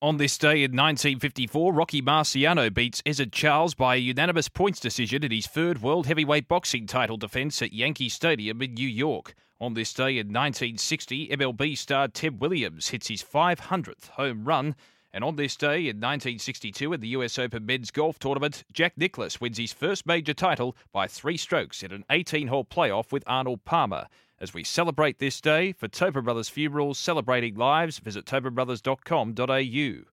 On this day in 1954, Rocky Marciano beats Ezzard Charles by a unanimous points decision in his third World Heavyweight Boxing title defence at Yankee Stadium in New York. On this day in 1960, MLB star Ted Williams hits his 500th home run. And on this day in 1962, at the US Open men's golf tournament, Jack Nicklaus wins his first major title by three strokes in an 18 hole playoff with Arnold Palmer. As we celebrate this day, for Tobin Brothers Funerals Celebrating Lives, visit tobinbrothers.com.au.